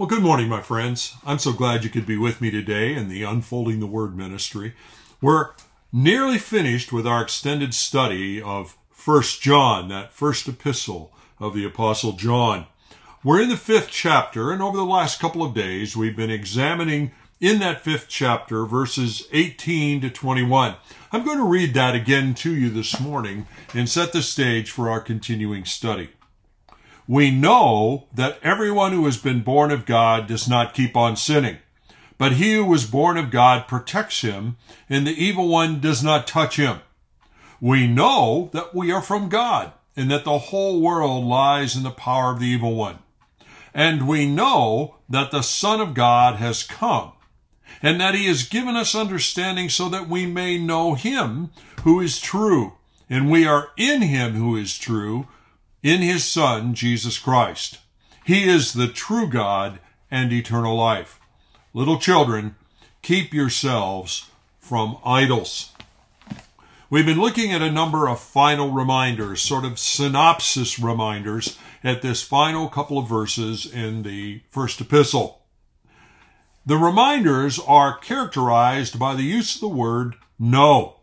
Well, good morning, my friends. I'm so glad you could be with me today in the Unfolding the Word ministry. We're nearly finished with our extended study of First John, that first epistle of the Apostle John. We're in the fifth chapter, and over the last couple of days, we've been examining in that fifth chapter verses 18 to 21. I'm going to read that again to you this morning and set the stage for our continuing study. We know that everyone who has been born of God does not keep on sinning. But he who was born of God protects him, and the evil one does not touch him. We know that we are from God, and that the whole world lies in the power of the evil one. And we know that the Son of God has come, and that he has given us understanding so that we may know him who is true, and we are in him who is true, in his Son, Jesus Christ. He is the true God and eternal life. Little children, keep yourselves from idols. We've been looking at a number of final reminders, sort of synopsis reminders, at this final couple of verses in the first epistle. The reminders are characterized by the use of the word know.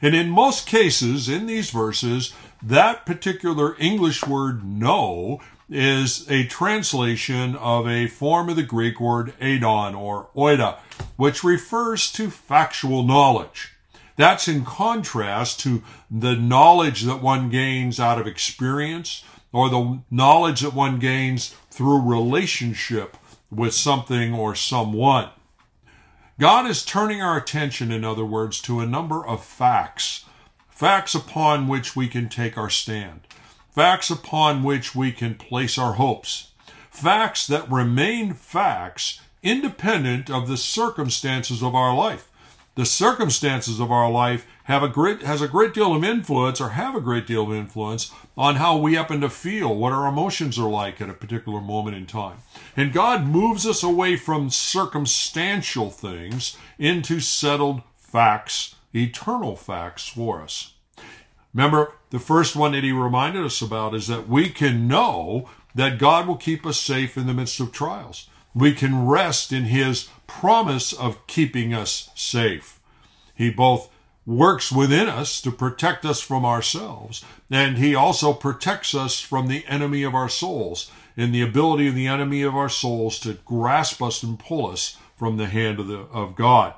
And in most cases, in these verses, that particular English word know is a translation of a form of the Greek word eidon or oida, which refers to factual knowledge. That's in contrast to the knowledge that one gains out of experience or the knowledge that one gains through relationship with something or someone. God is turning our attention, in other words, to a number of facts. Facts upon which we can take our stand, facts upon which we can place our hopes, facts that remain facts independent of the circumstances of our life. The circumstances of our life have a great has a great deal of influence or have a great deal of influence on how we happen to feel, what our emotions are like at a particular moment in time. And God moves us away from circumstantial things into settled facts eternal facts for us. Remember, the first one that he reminded us about is that we can know that God will keep us safe in the midst of trials. We can rest in his promise of keeping us safe. He both works within us to protect us from ourselves, and he also protects us from the enemy of our souls and the ability of the enemy of our souls to grasp us and pull us from the hand of, the, of God.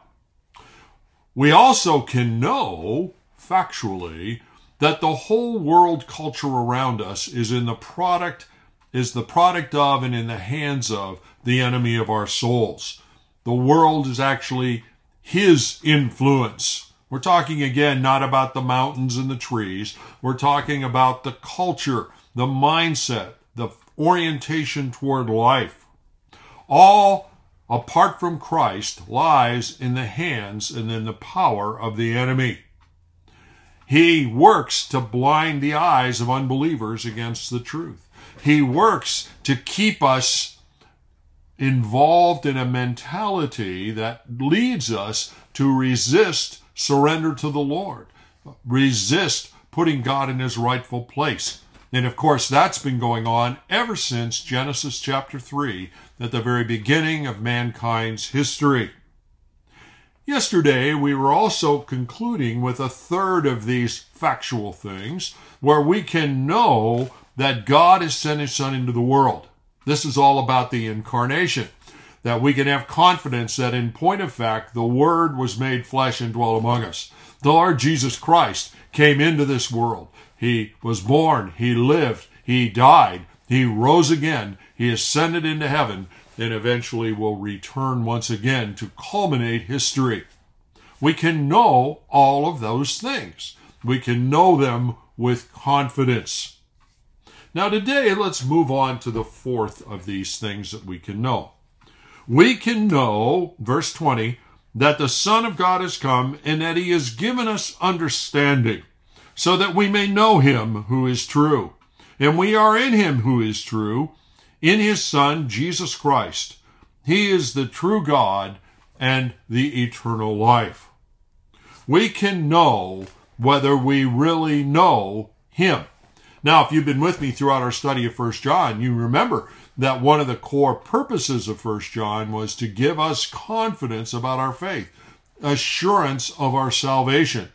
We also can know factually that the whole world culture around us is in the product is the product of and in the hands of the enemy of our souls. The world is actually his influence. We're talking again not about the mountains and the trees. We're talking about the culture, the mindset, the orientation toward life. All apart from Christ, lies in the hands and in the power of the enemy. He works to blind the eyes of unbelievers against the truth. He works to keep us involved in a mentality that leads us to resist surrender to the Lord, resist putting God in his rightful place. And of course, that's been going on ever since Genesis chapter 3, at the very beginning of mankind's history. Yesterday, we were also concluding with a third of these factual things where we can know that God has sent his Son into the world. This is all about the incarnation. That we can have confidence that in point of fact, the Word was made flesh and dwelt among us. The Lord Jesus Christ came into this world. He was born, He lived, He died, He rose again, He ascended into heaven, and eventually will return once again to culminate history. We can know all of those things. We can know them with confidence. Now, today, let's move on to the fourth of these things that we can know. We can know, verse 20, that the Son of God has come and that he has given us understanding so that we may know him who is true. And we are in him who is true, in his Son, Jesus Christ. He is the true God and the eternal life. We can know whether we really know him. Now, if you've been with me throughout our study of First John, you remember that one of the core purposes of First John was to give us confidence about our faith, assurance of our salvation,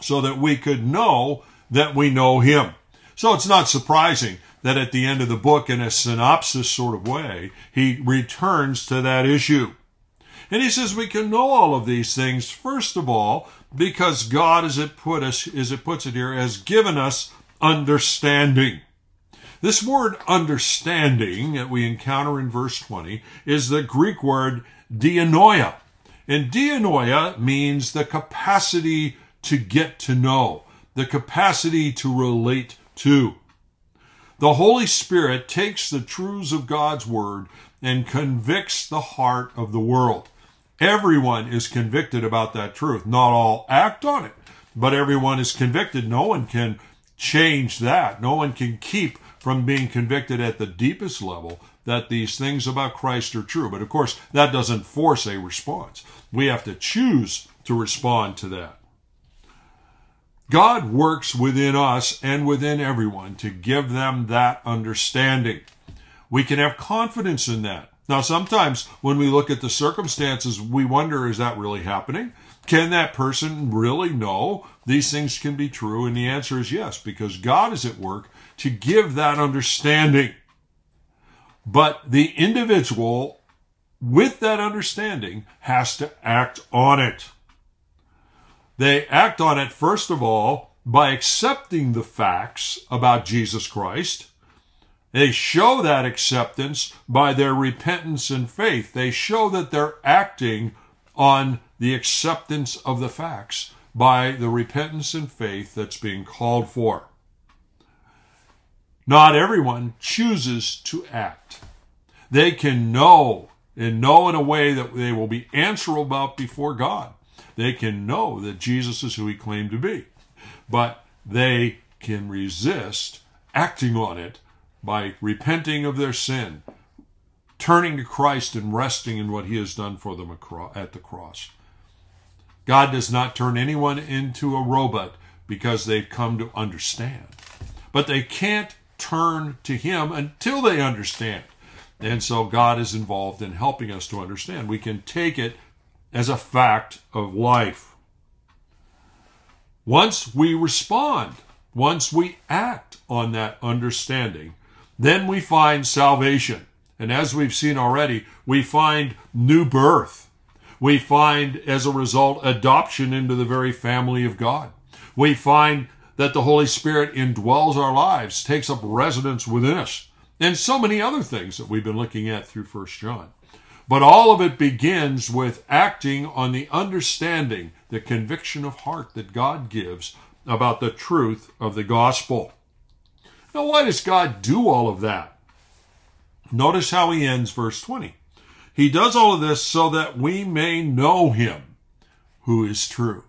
so that we could know that we know Him. So it's not surprising that at the end of the book, in a synopsis sort of way, he returns to that issue. And he says we can know all of these things, first of all, because God, as it put us, as it puts it here, has given us understanding. This word understanding that we encounter in verse 20 is the Greek word dianoia. And dianoia means the capacity to get to know, the capacity to relate to. The Holy Spirit takes the truths of God's word and convicts the heart of the world. Everyone is convicted about that truth. Not all act on it, but everyone is convicted. No one can change that. No one can keep from being convicted at the deepest level that these things about Christ are true. But of course, that doesn't force a response. We have to choose to respond to that. God works within us and within everyone to give them that understanding. We can have confidence in that. Now, sometimes when we look at the circumstances, we wonder, is that really happening? Can that person really know these things can be true? And the answer is yes, because God is at work to give that understanding. But the individual with that understanding has to act on it. They act on it, first of all, by accepting the facts about Jesus Christ they show that acceptance by their repentance and faith. They show that they're acting on the acceptance of the facts by the repentance and faith that's being called for. Not everyone chooses to act. They can know and know in a way that they will be answerable about before God. They can know that Jesus is who he claimed to be, but they can resist acting on it by repenting of their sin, turning to Christ and resting in what He has done for them at the cross. God does not turn anyone into a robot because they've come to understand. But they can't turn to Him until they understand. And so God is involved in helping us to understand. We can take it as a fact of life. Once we respond, once we act on that understanding, then we find salvation. And as we've seen already, we find new birth. We find, as a result, adoption into the very family of God. We find that the Holy Spirit indwells our lives, takes up residence within us, and so many other things that we've been looking at through First John. But all of it begins with acting on the understanding, the conviction of heart that God gives about the truth of the gospel. Now, why does God do all of that? Notice how he ends verse 20. He does all of this so that we may know him who is true.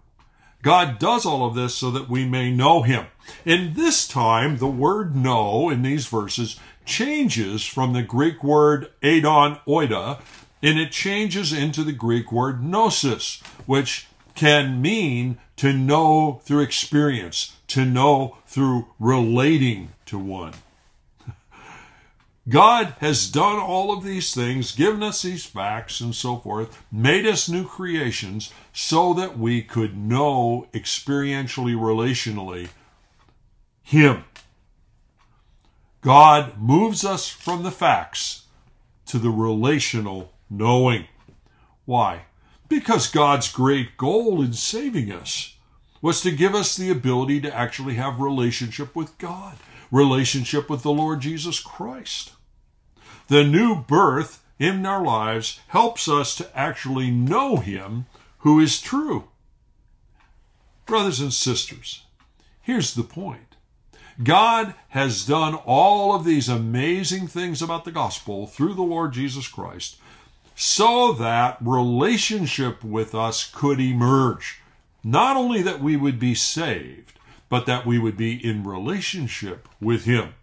God does all of this so that we may know him. In this time, the word know in these verses changes from the Greek word eidon oida, and it changes into the Greek word gnosis, which can mean to know through experience, to know through relating to one. God has done all of these things, given us these facts and so forth, made us new creations so that we could know experientially, relationally Him. God moves us from the facts to the relational knowing. Why? Because God's great goal in saving us was to give us the ability to actually have relationship with God relationship with the Lord Jesus Christ. The new birth in our lives helps us to actually know Him who is true. Brothers and sisters, here's the point. God has done all of these amazing things about the gospel through the Lord Jesus Christ so that relationship with us could emerge. Not only that we would be saved, but that we would be in relationship with Him.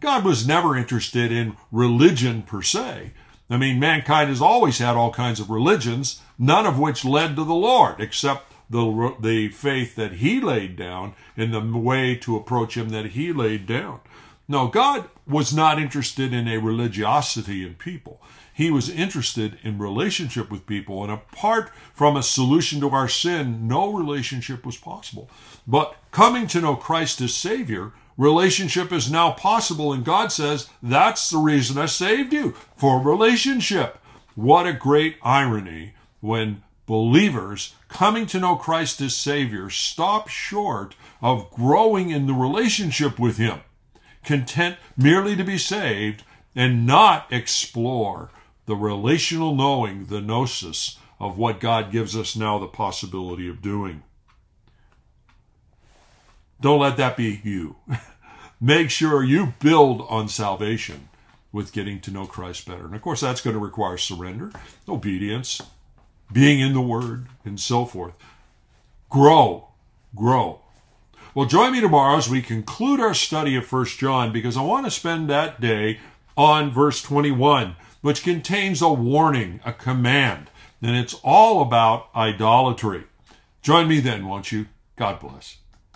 God was never interested in religion per se. I mean, mankind has always had all kinds of religions, none of which led to the Lord, except the, the faith that He laid down and the way to approach Him that He laid down. No, God was not interested in a religiosity in people. He was interested in relationship with people. And apart from a solution to our sin, no relationship was possible. But coming to know Christ as Savior, relationship is now possible. And God says, that's the reason I saved you for relationship. What a great irony when believers coming to know Christ as Savior stop short of growing in the relationship with Him, content merely to be saved and not explore the relational knowing, the gnosis of what God gives us now the possibility of doing. Don't let that be you. Make sure you build on salvation with getting to know Christ better. And of course, that's going to require surrender, obedience, being in the Word, and so forth. Grow, grow. Well, join me tomorrow as we conclude our study of First John because I want to spend that day on verse 21, which contains a warning, a command, and it's all about idolatry. Join me then, won't you? God bless.